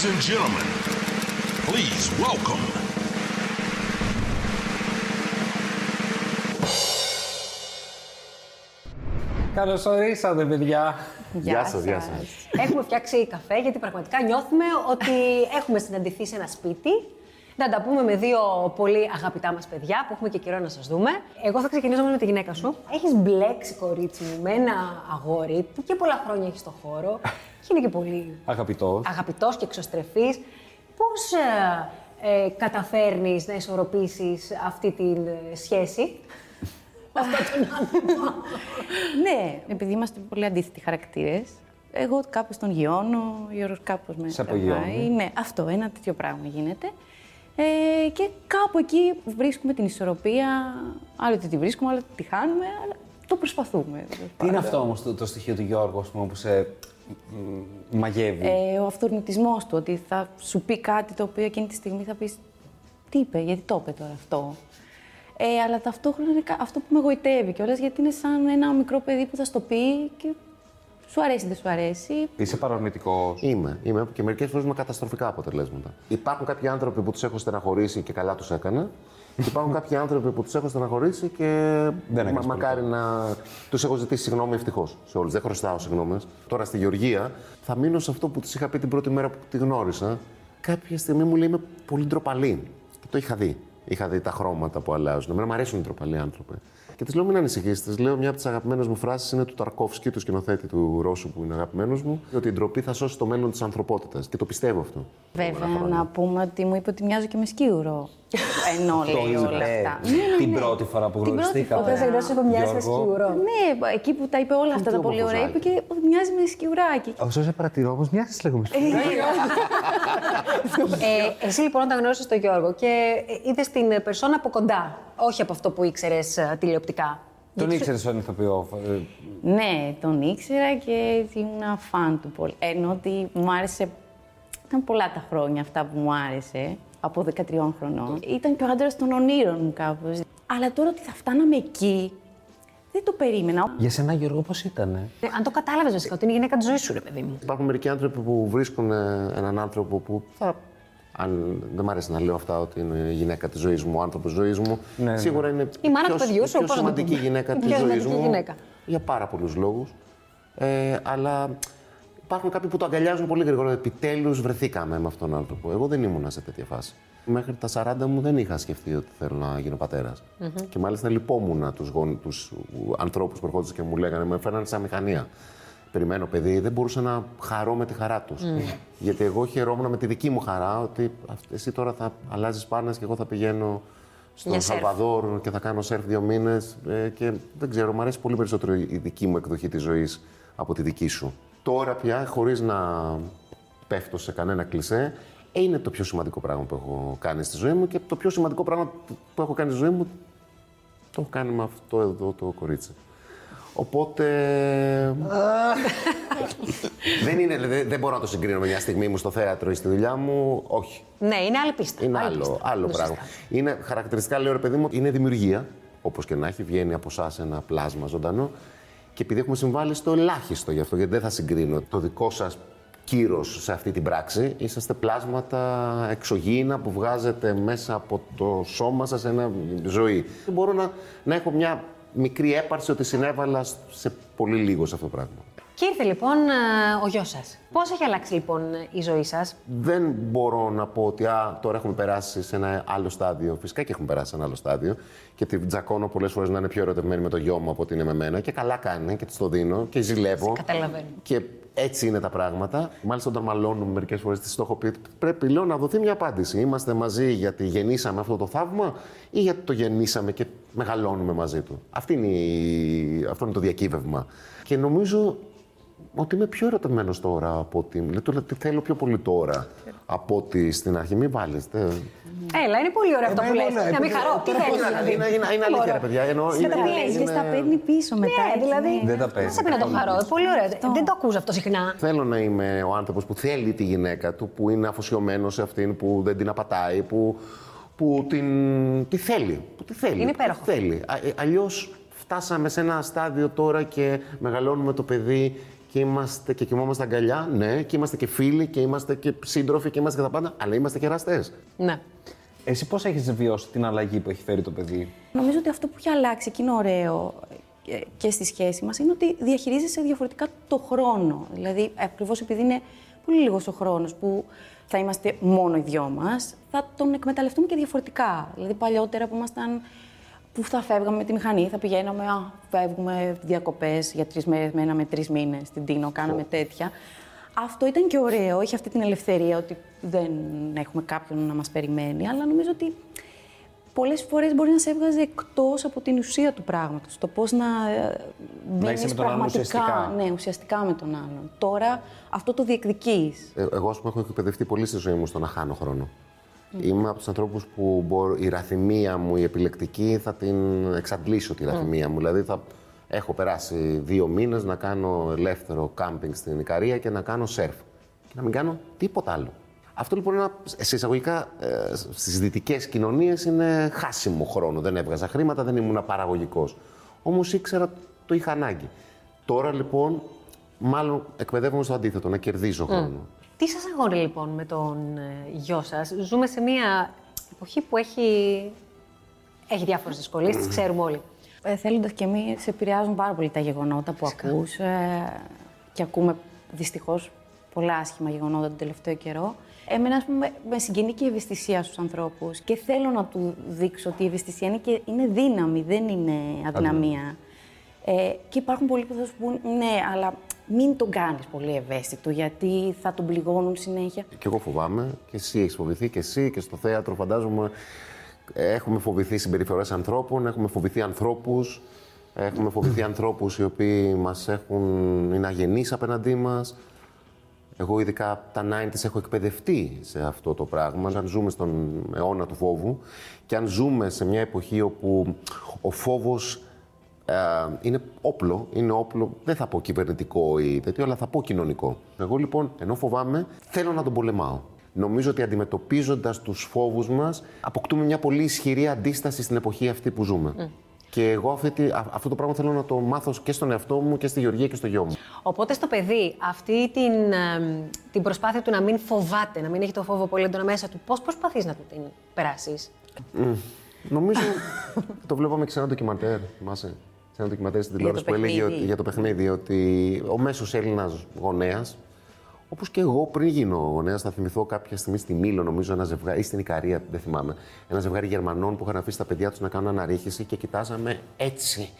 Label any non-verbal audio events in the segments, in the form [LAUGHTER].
Ladies and gentlemen, please welcome. Καλώς ορίσατε, παιδιά. Γεια σας, γεια σας. Έχουμε φτιάξει καφέ γιατί πραγματικά νιώθουμε ότι έχουμε συναντηθεί σε ένα σπίτι. Να τα πούμε με δύο πολύ αγαπητά μας παιδιά που έχουμε και καιρό να σας δούμε. Εγώ θα ξεκινήσω όμως με τη γυναίκα σου. Έχεις μπλέξει, κορίτσι μου, με ένα αγόρι που και πολλά χρόνια έχει στο χώρο. Και είναι και πολύ Αγαπητός. αγαπητός και εξωστρεφής. Πώς ε, ε, καταφέρνεις να ισορροπήσεις αυτή τη σχέση; [LAUGHS] Αυτό τον άνθρωπο. Ναι, επειδή είμαστε πολύ αντίθετοι χαρακτήρες. Εγώ κάπως τον γιώνω, ο Γιώργος κάπως με Σε τραβάει. απογειώνει. Ναι, αυτό, ένα τέτοιο πράγμα γίνεται. Ε, και κάπου εκεί βρίσκουμε την ισορροπία. Άλλοτε τη βρίσκουμε, άλλοτε τη χάνουμε, αλλά το προσπαθούμε. Τι είναι αυτό όμως το, το στοιχείο του Γιώργου, ας πούμε, που σε μ, μαγεύει. Ε, ο αυθορμητισμός του, ότι θα σου πει κάτι το οποίο εκείνη τη στιγμή θα πεις τι είπε, γιατί το είπε τώρα αυτό. Ε, αλλά ταυτόχρονα είναι κα- αυτό που με εγωιτεύει κιόλας, γιατί είναι σαν ένα μικρό παιδί που θα στο πει και σου αρέσει, δεν σου αρέσει. Είσαι παρορμητικός. Είμαι. Είμαι και μερικές φορές με καταστροφικά αποτελέσματα. Υπάρχουν κάποιοι άνθρωποι που τους έχω στεναχωρήσει και καλά τους έκανα. Και υπάρχουν κάποιοι άνθρωποι που τους έχω στεναχωρήσει και Δεν έκανες μα, μακάρι να τους έχω ζητήσει συγγνώμη ευτυχώς σε όλους. Δεν χρωστάω συγγνώμες. Τώρα στη Γεωργία θα μείνω σε αυτό που τη είχα πει την πρώτη μέρα που τη γνώρισα. Κάποια στιγμή μου λέει είμαι πολύ ντροπαλή. Και το είχα δει. Είχα δει τα χρώματα που αλλάζουν. Εμένα μου αρέσουν οι ντροπαλοί άνθρωποι. Και της λέω: Μην ανησυχείς. Της λέω: Μια από τις αγαπημένες μου φράσεις είναι του Ταρκόφσκι, του σκηνοθέτη του Ρώσου που είναι αγαπημένος μου, ότι η ντροπή θα σώσει το μέλλον της ανθρωπότητας. Και το πιστεύω αυτό. Βέβαια, να πούμε ότι μου είπε ότι μοιάζω και με σκύουρο. Ενώ λέει όλα αυτά. Ναι, ναι, Την ναι. πρώτη φορά που Την πρώτη γνωριστήκατε. φορά. Χθε εκτό από μοιάζει με Γιώργο. σκιουρό. Ναι, εκεί που τα είπε όλα αυτά Τι τα πολύ ωραία, είπε όμορφο και ότι μοιάζει με σκιουράκι. Όσο σε παρατηρώ όμως, μοιάζει λίγο με Ε, εσύ λοιπόν όταν γνώρισες τον Γιώργο και είδες την ε, περσόνα από κοντά, όχι από αυτό που ήξερες τηλεοπτικά. Τον ήξερες σαν ηθοποιό. ε, Ναι, τον ήξερα και ήμουν φαν του πολύ. Ενώ ότι μου άρεσε. Ήταν πολλά τα χρόνια αυτά που μου άρεσε, από 13 χρονών. Ήταν και ο άντρας των ονείρων μου κάπως. Αλλά τώρα ότι θα φτάναμε εκεί, δεν το περίμενα. Για σένα, Γιώργο, πώς ήταν. Ε, αν το κατάλαβες βασικά, ότι είναι η γυναίκα της ζωής σου, ρε παιδί μου. Υπάρχουν μερικοί άνθρωποι που βρίσκουν ε, έναν άνθρωπο που θα. Αν δεν μ' αρέσει να λέω αυτά ότι είναι η γυναίκα της ζωής μου, ο άνθρωπος τη ζωής μου. ναι. Σίγουρα είναι Η μάνα πιο, του παιδιού σου, πιο πώς να το σημαντική πούμε. γυναίκα Η της πιο ζωής σημαντική μου. γυναίκα. Για πάρα πολλούς λόγους. Ε, αλλά υπάρχουν κάποιοι που το αγκαλιάζουν πολύ γρήγορα. Επιτέλους βρεθήκαμε με αυτόν τον άνθρωπο. Εγώ δεν ήμουνα σε τέτοια φάση. Μέχρι τα 40 μου δεν είχα σκεφτεί ότι θέλω να γίνω πατέρας. Και μάλιστα λυπόμουν τους τους ανθρώπους που ερχόντουσαν και μου λέγανε Με φέρνανε σαν μηχανία. Περιμένω παιδί, δεν μπορούσα να χαρώ με τη χαρά τους. Γιατί εγώ χαιρόμουν με τη δική μου χαρά ότι αυ- εσύ τώρα θα αλλάζεις πάνες και εγώ θα πηγαίνω στον Για σερφ. Σαλβαδόρ και θα κάνω σερφ δύο μήνες. και δεν ξέρω, μου αρέσει πολύ περισσότερο η δική μου εκδοχή της ζωής από τη δική σου. Τώρα πια, χωρίς να πέφτω σε κανένα κλισέ, είναι το πιο σημαντικό πράγμα που έχω κάνει στη ζωή μου και το πιο σημαντικό πράγμα που έχω κάνει στη ζωή μου το έχω κάνει με αυτό εδώ το κορίτσι. Οπότε. [LAUGHS] δεν, είναι, δεν, δεν μπορώ να το συγκρίνω με μια στιγμή μου στο θέατρο ή στη δουλειά μου. Όχι. Ναι, είναι άλλη πίστα. Είναι άλλη άλλο, πίστα. άλλο Το πράγμα. συζητάμε. Είναι χαρακτηριστικά, λέω ρε παιδί μου, είναι δημιουργία. Όπως και να έχει, βγαίνει από εσάς ένα πλάσμα ζωντανό. Και επειδή έχουμε συμβάλει στο ελάχιστο γι' αυτό, γιατί δεν θα συγκρίνω το δικό σας κύρος σε αυτή την πράξη, είσαστε πλάσματα εξωγήινα που βγάζετε μέσα από το σώμα σας ένα ζωή. Και μπορώ να, να έχω μια μικρή έπαρση ότι συνέβαλα σε πολύ λίγο σε αυτό το πράγμα. Και ήρθε λοιπόν ε, ο γιος σας. Πώς έχει αλλάξει λοιπόν η ζωή σας, Δεν μπορώ να πω ότι α, τώρα έχουμε περάσει σε ένα άλλο στάδιο. Φυσικά και έχουμε περάσει σε ένα άλλο στάδιο. Και την τζακώνω πολλές φορές να είναι πιο ερωτευμένη με το γιο μου από ότι είναι με μένα. Και καλά κάνει και της το δίνω και ζηλεύω. Καταλαβαίνω. Και έτσι είναι τα πράγματα. Μάλιστα, όταν μαλώνουμε μερικές φορές, τη το έχω πει: Πρέπει λέω να δοθεί μια απάντηση. Είμαστε μαζί γιατί γεννήσαμε αυτό το θαύμα ή γιατί το γεννήσαμε και μεγαλώνουμε μαζί του. Αυτή είναι η... Αυτό είναι το διακύβευμα. Και νομίζω ότι είμαι πιο ερωτευμένος τώρα από ότι. Λέω το ότι θέλω πιο πολύ τώρα από ότι στην αρχή. Μην βάλετε. Έλα, είναι πολύ ωραίο αυτό που λες. ναι, Να μην ναι, χαρώ. Τι τώρα θέλεις πώς δηλαδή; Είναι, είναι, είναι αλήθεια, ρε παιδιά. Εννοώ, Και είναι- τα παίζει, είναι- τα παίρνει πίσω μετά. Ναι, έτσι, δηλαδή. ναι. Δεν τα Πώς παίζει. θα πει να το χαρώ. Πολύ ωραίο. Δεν το ακούς αυτό συχνά. Θέλω να είμαι ο άνθρωπος που θέλει τη γυναίκα του, που είναι αφοσιωμένος σε αυτήν, που δεν την απατάει, που, που την, τη θέλει. Που τη θέλει. Είναι που τη υπέροχο. Θέλει. Αλλιώς φτάσαμε σε ένα στάδιο τώρα και μεγαλώνουμε το παιδί και είμαστε και κοιμόμαστε αγκαλιά, ναι, και είμαστε και φίλοι και είμαστε και σύντροφοι και είμαστε και τα πάντα, αλλά είμαστε και εραστές. Ναι. Εσύ πώς έχεις βιώσει την αλλαγή που έχει φέρει το παιδί; Νομίζω ότι αυτό που έχει αλλάξει και είναι ωραίο ε, και στη σχέση μας είναι ότι διαχειρίζεσαι διαφορετικά το χρόνο. Δηλαδή, ακριβώς επειδή είναι πολύ λίγος ο χρόνος που θα είμαστε μόνο οι δυο μας, θα τον εκμεταλλευτούμε και διαφορετικά. Δηλαδή, παλιότερα που ήμασταν που θα φεύγαμε με τη μηχανή, θα πηγαίναμε, α, φεύγουμε διακοπές για τρεις μέρες, μέναμε τρεις μήνες στην Τίνο, κάναμε τέτοια. Αυτό ήταν και ωραίο, είχε αυτή την ελευθερία ότι δεν έχουμε κάποιον να μας περιμένει, αλλά νομίζω ότι πολλές φορές μπορεί να σε έβγαζε εκτός από την ουσία του πράγματος, το πώς να ε, μπαίνεις με τον άλλον ουσιαστικά. Ναι, ουσιαστικά με τον άλλον. Τώρα αυτό το διεκδικείς. Ε, Εγώ, ας πούμε, έχω εκπαιδευτεί πολύ στη ζωή μου στο να χάνω χρόνο. Είμαι από τους ανθρώπους που μπορώ, η ραθυμία μου, η επιλεκτική, θα την εξαντλήσω τη ραθυμία μου. Δηλαδή, θα έχω περάσει δύο μήνες να κάνω ελεύθερο κάμπινγκ στην Ικαρία και να κάνω σερφ. Και να μην κάνω τίποτα άλλο. Αυτό λοιπόν είναι ένα, σε εισαγωγικά ε, στις δυτικές κοινωνίες είναι χάσιμο χρόνο. Δεν έβγαζα χρήματα, δεν ήμουν παραγωγικός. Όμως ήξερα το είχα ανάγκη. Τώρα λοιπόν, μάλλον εκπαιδεύομαι στο αντίθετο, να κερδίζω χρόνο. Τι σας αγόρι λοιπόν με τον ε, γιο σας; Ζούμε σε μια εποχή που έχει, έχει διάφορες δυσκολίες, τις ξέρουμε όλοι. Ε, Θέλοντας και εμείς, σε επηρεάζουν πάρα πολύ τα γεγονότα που ακούς ε, και ακούμε δυστυχώς πολλά άσχημα γεγονότα τον τελευταίο καιρό. Εμένα, ας πούμε, με συγκινεί και η ευαισθησία στους ανθρώπους και θέλω να του δείξω ότι η ευαισθησία είναι, και, είναι δύναμη, δεν είναι αδυναμία. Ε, και υπάρχουν πολλοί που θα σου πούν, ναι, αλλά μην τον κάνεις πολύ ευαίσθητο, γιατί θα τον πληγώνουν συνέχεια. Και εγώ φοβάμαι, και εσύ έχεις φοβηθεί, και εσύ και στο θέατρο φαντάζομαι. ε, Έχουμε φοβηθεί συμπεριφορές ανθρώπων, έχουμε φοβηθεί ανθρώπους, έχουμε φοβηθεί ανθρώπους οι οποίοι μας έχουν, είναι αγενείς απέναντί μας. Εγώ ειδικά από τα 90's έχω εκπαιδευτεί σε αυτό το πράγμα. Αν ζούμε στον αιώνα του φόβου και αν ζούμε σε μια εποχή όπου ο φόβος ε, είναι όπλο, είναι όπλο, δεν θα πω κυβερνητικό ή τέτοιο, αλλά θα πω κοινωνικό. Εγώ λοιπόν, ενώ φοβάμαι, θέλω να τον πολεμάω. Νομίζω ότι αντιμετωπίζοντας τους φόβους μας, αποκτούμε μια πολύ ισχυρή αντίσταση στην εποχή αυτή που ζούμε. Και εγώ αυτή, τη- α- αυτό το πράγμα θέλω να το μάθω και στον εαυτό μου και στη Γεωργία και στο γιο μου. Οπότε στο παιδί αυτή την, εμ, την προσπάθεια του να μην φοβάται, να μην έχει το φόβο πολύ έντονα μέσα του, πώς προσπαθείς να του την περάσεις; Νομίζω το βλέπαμε και σε ένα ντοκιμαντέρ, θυμάσαι; Σε ένα ντοκιμαντέρ στην Για το τηλεόραση που έλεγε παιχνίδι. ότι, για το παιχνίδι ότι ο μέσος Έλληνας γονέας, όπως και εγώ πριν γίνω γονέας, θα θυμηθώ κάποια στιγμή στη Μήλο, νομίζω, ένα ζευγάρι, ή στην Ικαρία, δεν θυμάμαι. Ένα ζευγάρι Γερμανών που είχαν αφήσει τα παιδιά τους να κάνουν αναρρίχηση και κοιτάζαμε έτσι.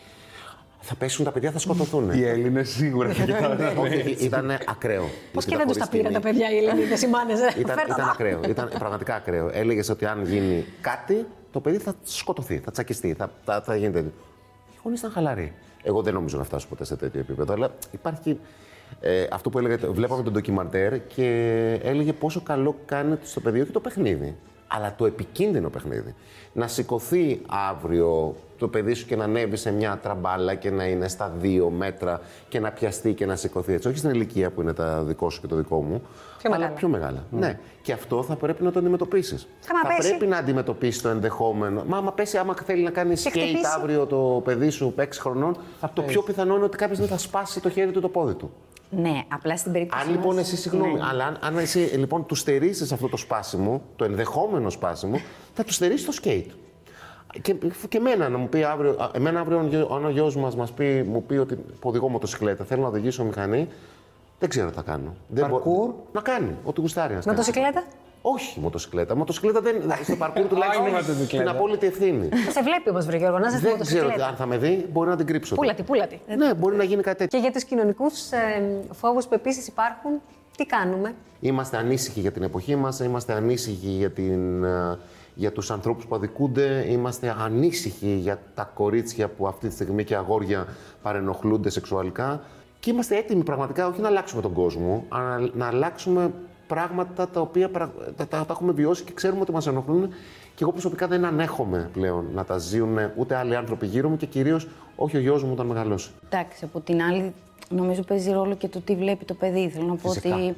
Θα πέσουν τα παιδιά, θα σκοτωθούν. Οι Έλληνες σίγουρα θα [LAUGHS] κοιτάνε. Όχι, ήταν ακραίο. Πώς και Ήταν δεν τους τα χωρίς πήραν τα τιμή. παιδιά οι Ελληνίδες, οι μάνες, ε. Ήταν, Φέρτα ήταν τα. ακραίο. Ήταν πραγματικά ακραίο. Έλεγες ότι αν γίνει κάτι, το παιδί θα σκοτωθεί, θα τσακιστεί, θα, θα, θα γίνει τέτοιο. Οι γονεί ήταν χαλαροί. Εγώ δεν νομίζω να φτάσω ποτέ σε τέτοιο επίπεδο, αλλά υπάρχει. Ε, αυτό που έλεγα, βλέπαμε τον ντοκιμαντέρ και έλεγε πόσο καλό κάνει στο παιδί, όχι το παιχνίδι, αλλά το επικίνδυνο παιχνίδι. Να σηκωθεί αύριο το παιδί σου και να ανέβει σε μια τραμπάλα και να είναι στα δύο μέτρα και να πιαστεί και να σηκωθεί έτσι. Όχι στην ηλικία που είναι τα δικό σου και το δικό μου, Πιο αλλά μεγάλα. πιο μεγάλα. Ναι. Και αυτό θα πρέπει να το αντιμετωπίσεις. Άμα θα πέσει. πρέπει να αντιμετωπίσεις το ενδεχόμενο. Μα άμα πέσει, άμα θέλει να κάνει Και skate χτυπήσει. αύριο το παιδί σου 6 χρονών, το πιο πιθανό είναι ότι κάποιος δεν θα σπάσει το χέρι του ή το πόδι του. Ναι, απλά στην περίπτωση. Αν λοιπόν μας- εσύ, συγγνώμη, Ναι. αλλά αν, αν εσύ λοιπόν του στερήσεις αυτό το σπάσιμο, το ενδεχόμενο σπάσιμο, θα του στερήσεις το σκέιτ. Και, και εμένα να μου πει αύριο, α, εμένα αύριο αν, γιο- αν ο γιος μας μας πει, μου πει ότι οδηγώ μοτοσυκλέτα, θέλω να οδηγήσω μηχανή, δεν ξέρω τι θα κάνω. Δεν μπο- Παρκούρ. Να κάνει, ό,τι γουστάρει να κάνει. Μοτοσυκλέτα. Όχι μοτοσυκλέτα. Μοτοσυκλέτα δεν. στο παρκούρ τουλάχιστον Όχι έχει μοτοσυκλέτα. την απόλυτη ευθύνη. Θα σε βλέπει όμως, βρε Γιώργο, να είσαι στη δεν ξέρω μοτοσυκλέτα. αν θα με δει, μπορεί να την κρύψω. Πούλατη, πούλατη. Ναι, μπορεί να γίνει κάτι τέτοιο. Και για τους κοινωνικούς ε, φόβους που επίσης υπάρχουν, τι κάνουμε; Είμαστε ανήσυχοι για την εποχή μας, είμαστε ανήσυχοι για, την, ε, για τους ανθρώπους που αδικούνται, είμαστε ανήσυχοι για τα κορίτσια που αυτή τη στιγμή και αγόρια παρενοχλούνται σεξουαλικά και είμαστε έτοιμοι πραγματικά όχι να αλλάξουμε τον κόσμο, αλλά να αλλάξουμε πράγματα τα οποία πρα- τα, τα, τα έχουμε βιώσει και ξέρουμε ότι μας ενοχλούν και εγώ προσωπικά δεν ανέχομαι πλέον να τα ζουν ούτε άλλοι άνθρωποι γύρω μου και κυρίως όχι ο γιος μου όταν μεγαλώσει. Εντάξει, από την άλλη, νομίζω παίζει ρόλο και το τι βλέπει το παιδί. Θέλω να πω Φυσικά. ότι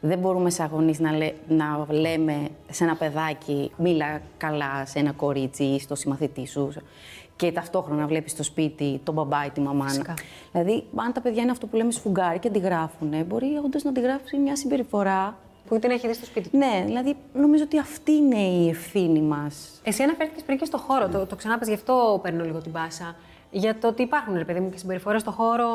δεν μπορούμε σαν γονείς να, λέ- να λέμε σε ένα παιδάκι μίλα καλά σε ένα κορίτσι ή στο συμμαθητή σου. Και ταυτόχρονα βλέπεις στο σπίτι τον μπαμπά ή τη μαμά. Φυσικά. Δηλαδή, αν τα παιδιά είναι αυτό που λέμε σφουγγάρι και αντιγράφουν, μπορεί όντως να αντιγράψει μια συμπεριφορά. Που την έχει δει στο σπίτι του. Ναι, δηλαδή νομίζω ότι αυτή είναι η ευθύνη μας. Εσύ αναφέρθηκες πριν και στο χώρο. Το, το ξανάπες, γι' αυτό παίρνω λίγο την πάσα. Για το ότι υπάρχουν, ρε παιδί μου, και συμπεριφορές στο χώρο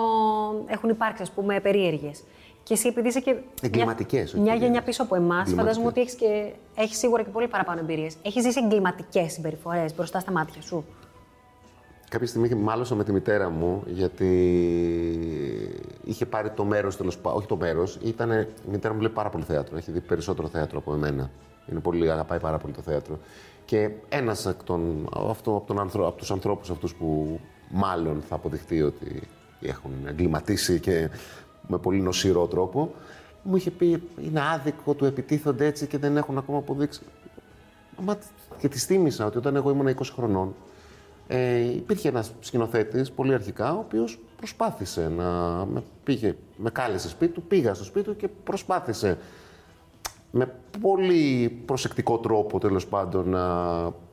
έχουν υπάρξει, ας πούμε, περίεργες. Και εσύ, επειδή είσαι και. Εγκληματικές, μια- όχι Μια γενιά περίεργες. πίσω από εμάς, φαντάζομαι Εγκληματικές. ότι έχεις και έχεις σίγουρα και πολύ παραπάνω εμπειρίες. Έχεις ζήσει εγκληματικές συμπεριφορές μπροστά στα μάτια σου; Κάποια στιγμή μάλωσα με τη μητέρα μου γιατί είχε πάρει το μέρος, τέλος πάντων. Όχι το μέρος, ήταν. Η μητέρα μου βλέπει πάρα πολύ θέατρο. Έχει δει περισσότερο θέατρο από εμένα. Είναι πολύ, αγαπάει πάρα πολύ το θέατρο. Και ένας από, τον, αυτό, από, τον άνθρω, από τους ανθρώπους αυτούς που μάλλον θα αποδειχτεί ότι έχουν εγκληματίσει και με πολύ νοσηρό τρόπο, μου είχε πει είναι άδικο, του επιτίθονται έτσι και δεν έχουν ακόμα αποδείξει. Μα, και της θύμισα ότι όταν εγώ ήμουν 20 χρονών, ε, υπήρχε ένας σκηνοθέτης, πολύ αρχικά, ο οποίος προσπάθησε να με πήγε, με κάλεσε σπίτι του, πήγα στο σπίτι του και προσπάθησε με πολύ προσεκτικό τρόπο, τέλος πάντων, να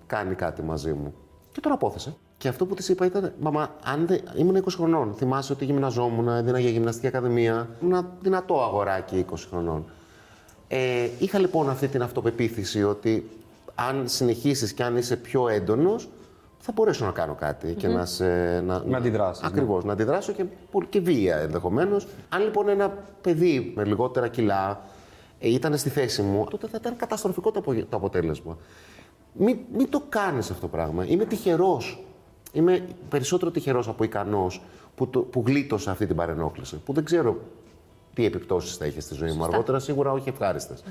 κάνει κάτι μαζί μου. Και τον απόθεσε. Και αυτό που της είπα ήταν, Μαμά, αν δεν... ήμουν 20 χρονών. Θυμάσαι ότι γυμναζόμουν, έδινα για γυμναστική ακαδημία. Ήμουν δυνατό αγοράκι 20 χρονών. Ε, είχα λοιπόν αυτή την αυτοπεποίθηση ότι αν συνεχίσεις και αν είσαι πιο έντονος, θα μπορέσω να κάνω κάτι και να σε... Να, Να αντιδράσεις, ναι. Ακριβώς, να αντιδράσω και, πολύ- και βία ενδεχομένως. Αν λοιπόν ένα παιδί με λιγότερα κιλά ε, ήταν στη θέση μου, τότε θα ήταν καταστροφικό το, απο- το αποτέλεσμα. Μην, μην το κάνεις αυτό το πράγμα. Είμαι τυχερός. Είμαι περισσότερο τυχερός από ικανός που, το, που γλίτωσα αυτή την παρενόχληση. Που δεν ξέρω τι επιπτώσεις θα είχε στη ζωή μου αργότερα, σίγουρα όχι ευχάριστες.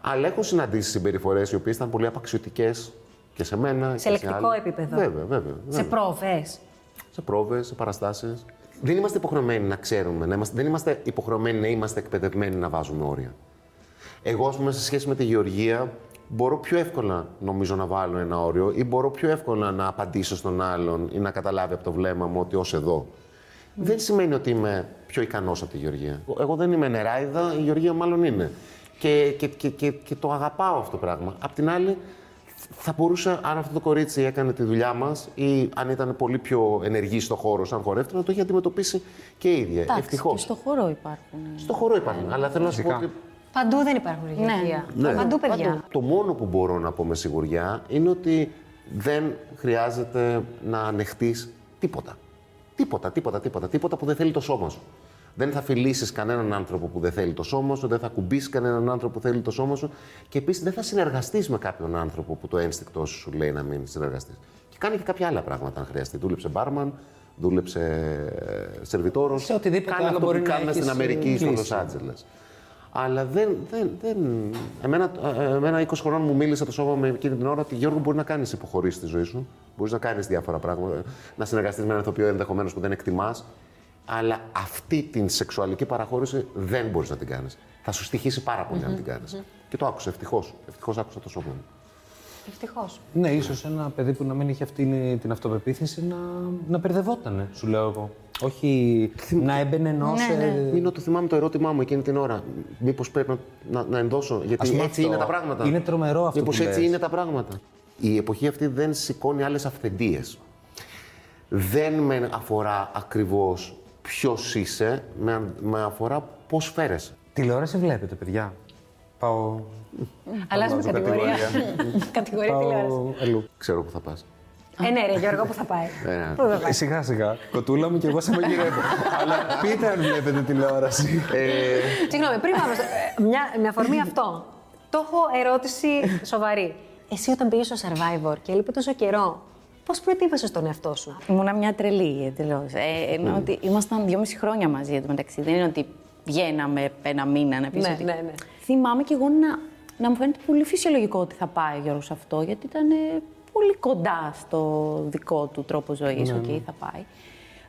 Αλλά έχω συναντήσει συμπεριφορές οι οποίες ήταν πολύ απαξιωτικές και σε μένα. και Σε λεκτικό άλλα. επίπεδο. Βέβαια, βέβαια. Σε βέβαια. πρόβες. σε πρόβες, σε παραστάσεις. Δεν είμαστε υποχρεωμένοι να ξέρουμε, να είμαστε, δεν είμαστε υποχρεωμένοι να είμαστε εκπαιδευμένοι να βάζουμε όρια. Εγώ, ας πούμε, σε σχέση με τη γεωργία, μπορώ πιο εύκολα νομίζω να βάλω ένα όριο ή μπορώ πιο εύκολα να απαντήσω στον άλλον ή να καταλάβει από το βλέμμα μου ότι ως εδώ. Δεν σημαίνει ότι είμαι πιο ικανός από τη γεωργία. Εγώ δεν είμαι νεράιδα, η γεωργία μάλλον είναι. Και, και, και, και, και το αγαπάω αυτό το πράγμα. Απ' την άλλη, θα μπορούσα, αν αυτό το κορίτσι έκανε τη δουλειά μας ή αν ήταν πολύ πιο ενεργή στο χώρο, σαν χορεύτρια, να το έχει αντιμετωπίσει και η ίδια. Εντάξει, Ευτυχώς. και στο χώρο υπάρχουν. Στο χώρο υπάρχουν. Αλλά θέλω να σου πω Φυσικά. ότι Παντού δεν υπάρχουν γεωργία. ναι. Παντού, παιδιά. Πάντως, Το μόνο που μπορώ να πω με σιγουριά είναι ότι δεν χρειάζεται να ανεχτείς τίποτα. Τίποτα, τίποτα, τίποτα. Τίποτα που δεν θέλει το σώμα σου. Δεν θα φιλήσεις κανέναν άνθρωπο που δεν θέλει το σώμα σου, δεν θα κουμπίσεις κανέναν άνθρωπο που θέλει το σώμα σου και επίσης δεν θα συνεργαστείς με κάποιον άνθρωπο που το ένστικτό σου σου λέει να μην συνεργαστείς. Και κάνει και κάποια άλλα πράγματα αν χρειαστεί. Δούλεψε μπάρμαν, δούλεψε ε, σερβιτόρος. Σε οτιδήποτε Κάνει άλλο αυτό μπορεί που να κάνουν έχεις, στην Αμερική, ε, στο κλείσει. Λο Άντζελε. Αλλά δεν, δεν, δεν... Εμένα, ε, εμένα 20 χρονών μου μίλησε το σώμα με εκείνη την ώρα ότι Γιώργο μπορεί να κάνεις υποχωρήσεις στη ζωή σου. Μπορείς να κάνεις διάφορα πράγματα. Να συνεργαστείς με έναν ηθοποιό ενδεχομένως που δεν εκτιμάς. Αλλά αυτή την σεξουαλική παραχώρηση δεν μπορείς να την κάνεις. Θα σου στοιχήσει πάρα πολύ αν την κάνεις. Και το άκουσα ευτυχώς. Ευτυχώς άκουσα το σώμα μου. Ευτυχώς. Ναι, ίσως ένα παιδί που να μην είχε αυτή την αυτοπεποίθηση να, να μπερδευότανε, σου λέω εγώ. Όχι να έμπαινε ενώ σε. Είναι το θυμάμαι το ερώτημά μου εκείνη την ώρα. Μήπως πρέπει να, να, να ενδώσω. Γιατί Ας πούμε έτσι αυτό. είναι τα πράγματα. Είναι τρομερό αυτό Μήπως που έτσι λες. είναι τα πράγματα. Η εποχή αυτή δεν σηκώνει άλλες αυθεντίες. Δεν με αφορά ακριβώς ποιος είσαι, με, με αφορά πώς φέρεσαι. Τηλεόραση βλέπετε, παιδιά. Πάω. Αλλάζουμε Αλλάζω κατηγορία. κατηγορία [LAUGHS] τηλεόραση. Πάω αλλού. Ξέρω που θα πας. Ε, ναι, ρε, Γιώργο, πού θα πάει. Ε, Πού θα πάει; Σιγά σιγά. Κοτούλα μου και εγώ σε μαγειρεύω. [LAUGHS] Αλλά πείτε αν βλέπετε τηλεόραση. Συγγνώμη, πριν πάμε στο. ε, Μια, με αφορμή αυτό. Το έχω ερώτηση σοβαρή. Εσύ όταν πήγες στο survivor και έλειπε τόσο καιρό, πώς προετοίμασες τον εαυτό σου; Ήμουνα μια τρελή εντελώς. Ε, ενώ ότι ήμασταν δυόμιση χρόνια μαζί εντωμεταξύ. Δεν είναι ότι βγαίναμε ένα μήνα να πεις Ναι, ότι. ναι, ναι. Θυμάμαι και εγώ να, να μου φαίνεται πολύ φυσιολογικό ότι θα πάει ο Γιώργος σε αυτό, γιατί ήταν ε, πολύ κοντά στο δικό του τρόπο ζωής. Ναι, Οκ, θα πάει.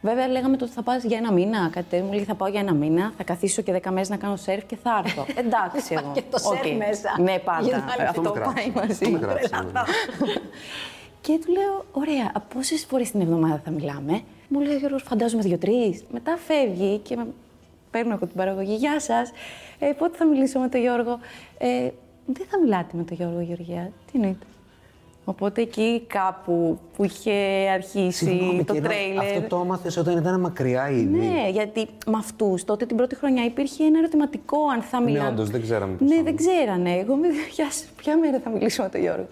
Βέβαια, λέγαμε τότε θα πας για ένα μήνα. Κάτι τέτοιο. Μου λέει θα πάω για ένα μήνα, θα καθίσω και δέκα μέρες να κάνω σερφ και θα έρθω. [LAUGHS] Εντάξει, εγώ. Και το σερφ Οκ. μέσα. Ναι, Για πάντα. να άλλη- Αυτό, με πάει κράτησε. μαζί. Αυτό με κράτησε, ναι. Και του λέω, ωραία, πόσε φορές την εβδομάδα θα μιλάμε; Μου λέει ο Γιώργος, φαντάζομαι δύο-τρει. Μετά φεύγει και με παίρνω από την παραγωγή. Γεια σας. Ε, πότε θα μιλήσω με τον Γιώργο; Ε, δεν θα μιλάτε με τον Γιώργο, Γεωργία. Τι εννοείται. Οπότε εκεί κάπου που είχε αρχίσει Συγγνώμη, το και εδώ, τρέιλερ. Αυτό το έμαθες όταν ήταν μακριά ήδη. Ναι, γιατί με αυτούς τότε την πρώτη χρονιά υπήρχε ένα ερωτηματικό αν θα μιλάνε. όντως, δεν ξέραμε πώς Ναι, θα δεν ξέρανε. Εγώ με. [LAUGHS] Γεια σου, ποια μέρα θα μιλήσω με τον Γιώργο.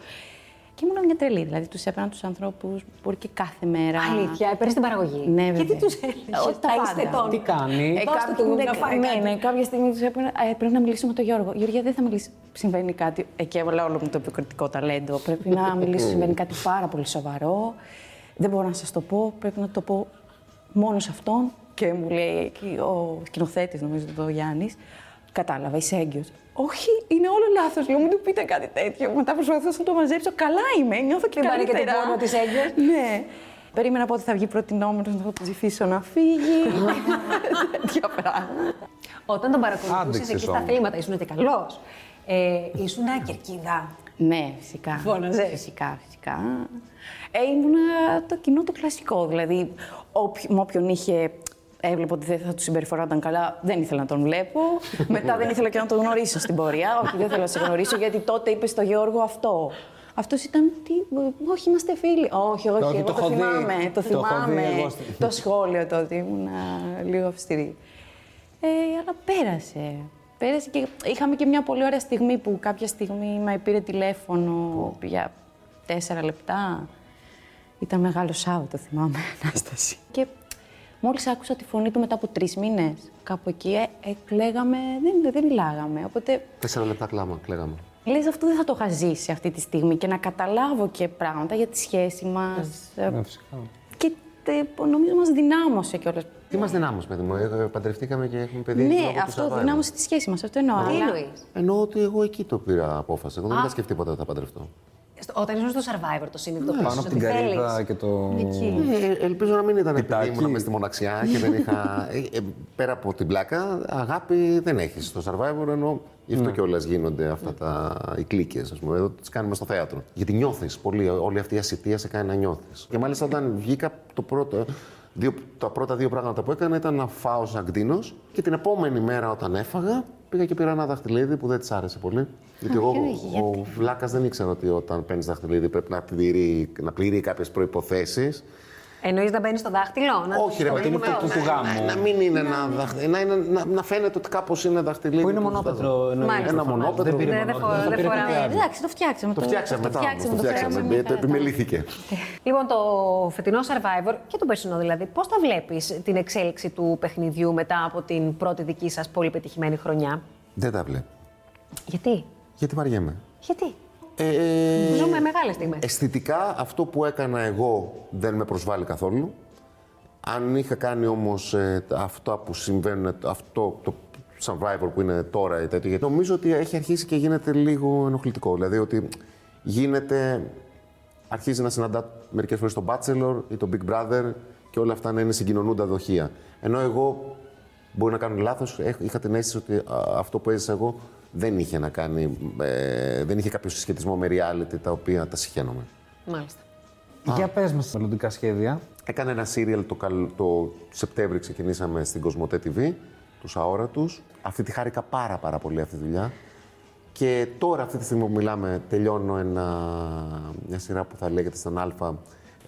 Και ήμουν μια τρελή. Δηλαδή, τους έπαιρνα τους ανθρώπους μπορεί και κάθε μέρα. Αλήθεια, έπαιρνες την παραγωγή. Ναι, Γιατί βέβαια. τους έλεγες; Ό, τα πάντα. Τι κάνει; Ε, Δώστε κάποιοι του δεν- να φάει ναι, κάτι. ναι, κάποια στιγμή τους έπαιρνα. Ε, πρέπει να μιλήσω με τον Γιώργο. Γεωργία, δεν θα μιλήσει. Συμβαίνει κάτι. Εκεί έβαλα όλο μου το επικριτικό ταλέντο. Πρέπει να [LAUGHS] μιλήσω. Συμβαίνει κάτι πάρα πολύ σοβαρό. Δεν μπορώ να σας το πω. Πρέπει να το πω μόνο σε αυτόν. Και μου λέει εκεί ο σκηνοθέτης, νομίζω το Γιάννης. Κατάλαβα, είσαι έγκυος. Όχι, είναι όλο λάθος. Λέω, μην του πείτε κάτι τέτοιο. Μετά προσπαθούσα να το μαζέψω. Καλά είμαι, νιώθω και Δεν πάρει και καλύτερα. την πόνο της έγκυος. Ναι. Περίμενα πότε θα βγει προτινόμενο να το ψηφίσω να φύγει. [LAUGHS] Τέτοια πράγματα. Όταν τον παρακολουθούσες Άντεξες εκεί στα όμως. αθλήματα, ήσουν και καλός. Ε, ήσουν κερκίδα. Ναι, φυσικά. Φώναζες. Φυσικά, φυσικά. Ε, ήμουνα το κοινό το κλασικό. Δηλαδή, όποι- με όποιον είχε. Έβλεπα ότι δεν θα τους συμπεριφοράταν καλά, δεν ήθελα να τον βλέπω. Μετά δεν ήθελα και να τον γνωρίσω στην πορεία. Όχι, δεν θέλω να σε γνωρίσω, γιατί τότε είπες στο Γιώργο αυτό. Αυτός ήταν. Τι, όχι, είμαστε φίλοι. Όχι, όχι, Όχι, εγώ το το, έχω δει. θυμάμαι. Το, Το έχω δει θυμάμαι. εγώ [LAUGHS] στη- το σχόλιο τότε ήμουν λίγο αυστηρή. Ε, αλλά πέρασε. Πέρασε και είχαμε και μια πολύ ωραία στιγμή που κάποια στιγμή με πήρε τηλέφωνο για τέσσερα λεπτά. Ήταν μεγάλο Σάββατο, θυμάμαι, [LAUGHS] Ανάσταση. Και μόλις άκουσα τη φωνή του μετά από τρεις μήνες, κάπου εκεί, ε, ε, κλαίγαμε, δεν, δεν μιλάγαμε. Οπότε Τέσσερα λεπτά κλάμα, κλαίγαμε. λες αυτό δεν θα το είχα ζήσει αυτή τη στιγμή και να καταλάβω και πράγματα για τη σχέση μας. ε, Ναι, φυσικά. και τε, νομίζω μας δυνάμωσε κιόλας. Τι μας δυνάμωσε, παιδί μου. Ε, παντρευτήκαμε και έχουμε παιδί. λόγω Ναι, του αυτό survivor. δυνάμωσε τη σχέση μας, αυτό εννοώ. Τι αλλά- εννοεί. Εννοώ ότι εγώ εκεί το πήρα απόφαση. Εγώ δεν είχα σκεφτεί ποτέ ότι θα παντρευτώ. Όταν ήσουν στο survivor, το συνειδητοποίησε. Πάνω από την καρύδα και το. Ε, ελπίζω να μην ήταν επειδή Κοιτάκι. ήμουν μες στη μοναξιά και δεν είχα. [LAUGHS] ε, ε, πέρα από την πλάκα, αγάπη δεν έχεις στο survivor. Ενώ γι' αυτό κιόλας γίνονται αυτά τα, οι κλίκες, ας πούμε. Εδώ τις κάνουμε στο θέατρο. Γιατί νιώθεις πολύ. Όλη αυτή η ασυτεία σε κάνει να νιώθεις. Και μάλιστα όταν βγήκα, το πρώτο, δύο, τα πρώτα δύο πράγματα που έκανα ήταν να φάω σαν κτίνος και την επόμενη μέρα όταν έφαγα πήγα και πήρα ένα δαχτυλίδι που δεν της άρεσε πολύ. Γιατί εγώ, ο Βλάκας δεν ήξερα ότι όταν παίρνεις δαχτυλίδι πρέπει να πληρεί, να πληρεί κάποιες προποθέσει. Εννοείς να μπαίνεις στο δάχτυλο. Να... Όχι, ρε Ότι παιδί μου, είναι του- να- του γάμου. να- Να μην είναι ένα δαχτυλίδι. Να, είναι- να, να φαίνεται ότι κάπως είναι δαχτυλίδι. Που είναι του μονόπετρο. εννοείς. Μάλιστα. Ένα μονόπετρο. Δεν πήρε Ναι, δεν μονόπετρο, φο- το δεν πήρε φοράμε. κάτι άλλο. Εντάξει, το φτιάξαμε. Το φτιάξαμε μετά. όμως, Το φτιάξαμε. φέραμε Ε, μια χαρά. Επιμελήθηκε. Λοιπόν, το φετινό survivor και το περσινό δηλαδή, πώς τα βλέπεις την εξέλιξη του παιχνιδιού μετά από την πρώτη δική σας πολύ πετυχημένη χρονιά; Δεν τα βλέπω. Γιατί, Γιατί βαριέμαι. γιατί; Ε, Ζούμε μεγάλες στιγμές. Αισθητικά αυτό που έκανα εγώ δεν με προσβάλλει καθόλου. Αν είχα κάνει όμως ε, τα- αυτά που συμβαίνουν, αυτό το survivor που είναι τώρα ή τέτοιο, γιατί νομίζω ότι έχει αρχίσει και γίνεται λίγο ενοχλητικό. Δηλαδή ότι γίνεται, αρχίζει να συναντά μερικές φορές τον Bachelor ή τον Big Brother και όλα αυτά να είναι συγκοινωνούντα δοχεία. Ενώ εγώ μπορεί να κάνω λάθος, έχ- είχα την αίσθηση ότι α, αυτό που έζησα εγώ δεν είχε να κάνει, ε, δεν είχε κάποιο συσχετισμό με reality τα οποία τα συχαίνομαι. Μάλιστα. Για πες μας μελλοντικά σχέδια. Έκανα ένα serial το, καλ- το Σεπτέμβρη, ξεκινήσαμε στην Κοσμοτέ TV, τους αόρατους. Αυτή τη χάρηκα πάρα πάρα πολύ αυτή τη δουλειά. Και τώρα, αυτή τη στιγμή που μιλάμε, τελειώνω ένα, μια σειρά που θα λέγεται στον Α,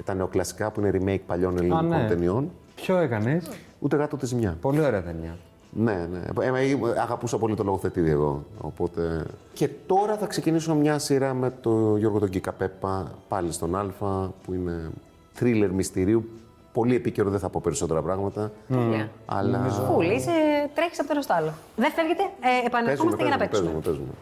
τα νεοκλασικά, που είναι remake παλιών ελληνικών ναι. ταινιών. Ποιο έκανες; Ούτε γάτο τη ζημιά. Πολύ ωραία ταινία. Ναι, ναι. Ε, ε, αγαπούσα πολύ το λογοθετήδι εγώ. Οπότε... Και τώρα θα ξεκινήσω μια σειρά με τον Γιώργο τον Κίκα Πέπα, πάλι στον Α, που είναι θρίλερ μυστηρίου. Πολύ επίκαιρο, δεν θα πω περισσότερα πράγματα. Τέλεια. Αλλά. Φούλη, είσαι, τρέχεις από το ένα στο άλλο. Δεν φεύγετε, ε, επανερχόμαστε για να παίζουμε, παίξουμε. παίζουμε, παίζουμε.